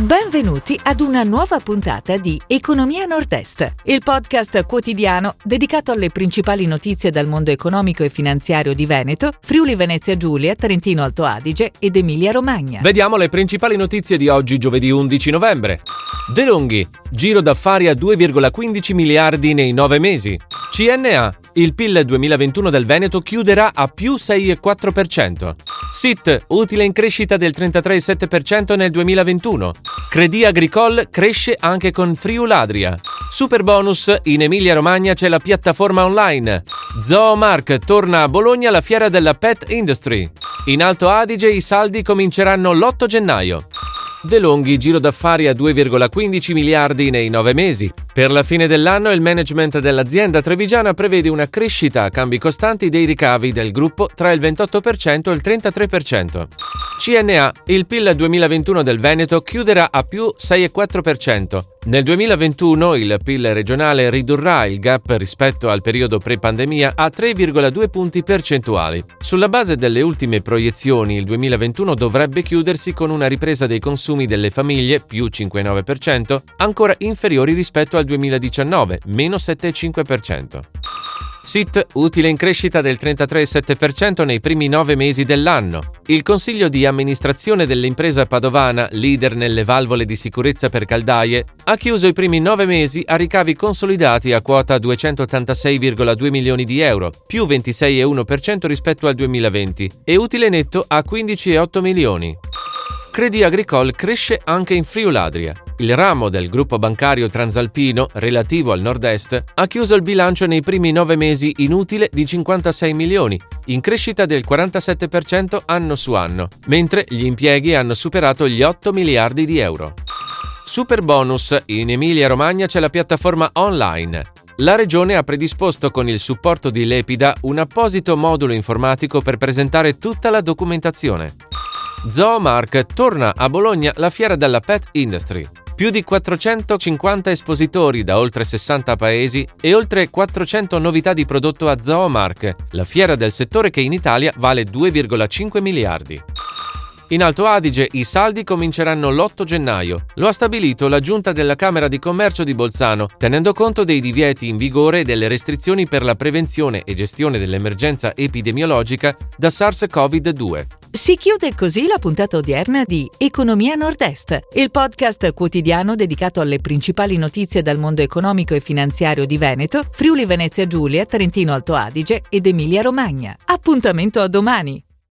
Benvenuti ad una nuova puntata di Economia Nord-Est, il podcast quotidiano dedicato alle principali notizie dal mondo economico e finanziario di Veneto, Friuli Venezia Giulia, Trentino Alto Adige ed Emilia Romagna. Vediamo le principali notizie di oggi, giovedì 11 novembre. De Longhi, giro d'affari a 2,15 miliardi nei nove mesi. CNA, il PIL 2021 del Veneto chiuderà a più 6,4%. SIT, utile in crescita del 33,7% nel 2021. Credi Agricole cresce anche con Friuladria. Super bonus, in Emilia Romagna c'è la piattaforma online. Zoomark torna a Bologna la fiera della pet industry. In Alto Adige i saldi cominceranno l'8 gennaio. De Longhi giro d'affari a 2,15 miliardi nei nove mesi. Per la fine dell'anno il management dell'azienda trevigiana prevede una crescita a cambi costanti dei ricavi del gruppo tra il 28% e il 33%. CNA, il PIL 2021 del Veneto chiuderà a più 6,4%. Nel 2021 il PIL regionale ridurrà il gap rispetto al periodo pre-pandemia a 3,2 punti percentuali. Sulla base delle ultime proiezioni, il 2021 dovrebbe chiudersi con una ripresa dei consumi delle famiglie, più 5,9%, ancora inferiori rispetto al 2019, meno 7,5%. SIT utile in crescita del 33,7% nei primi nove mesi dell'anno. Il consiglio di amministrazione dell'impresa padovana, leader nelle valvole di sicurezza per caldaie, ha chiuso i primi nove mesi a ricavi consolidati a quota 286,2 milioni di euro, più 26,1% rispetto al 2020, e utile netto a 15,8 milioni. Credi Agricole cresce anche in Friuladria. Il ramo del gruppo bancario transalpino, relativo al nord-est, ha chiuso il bilancio nei primi nove mesi inutile di 56 milioni, in crescita del 47% anno su anno, mentre gli impieghi hanno superato gli 8 miliardi di euro. Super bonus, in Emilia-Romagna c'è la piattaforma online. La Regione ha predisposto con il supporto di Lepida un apposito modulo informatico per presentare tutta la documentazione. Zoomark torna a Bologna la fiera della pet industry. Più di 450 espositori da oltre 60 paesi e oltre 400 novità di prodotto a Zoomark, la fiera del settore che in Italia vale 2,5 miliardi. In Alto Adige i saldi cominceranno l'8 gennaio. Lo ha stabilito la giunta della Camera di Commercio di Bolzano, tenendo conto dei divieti in vigore e delle restrizioni per la prevenzione e gestione dell'emergenza epidemiologica da SARS-CoV-2. Si chiude così la puntata odierna di Economia Nord-Est, il podcast quotidiano dedicato alle principali notizie dal mondo economico e finanziario di Veneto, Friuli Venezia Giulia, Trentino Alto Adige ed Emilia Romagna. Appuntamento a domani!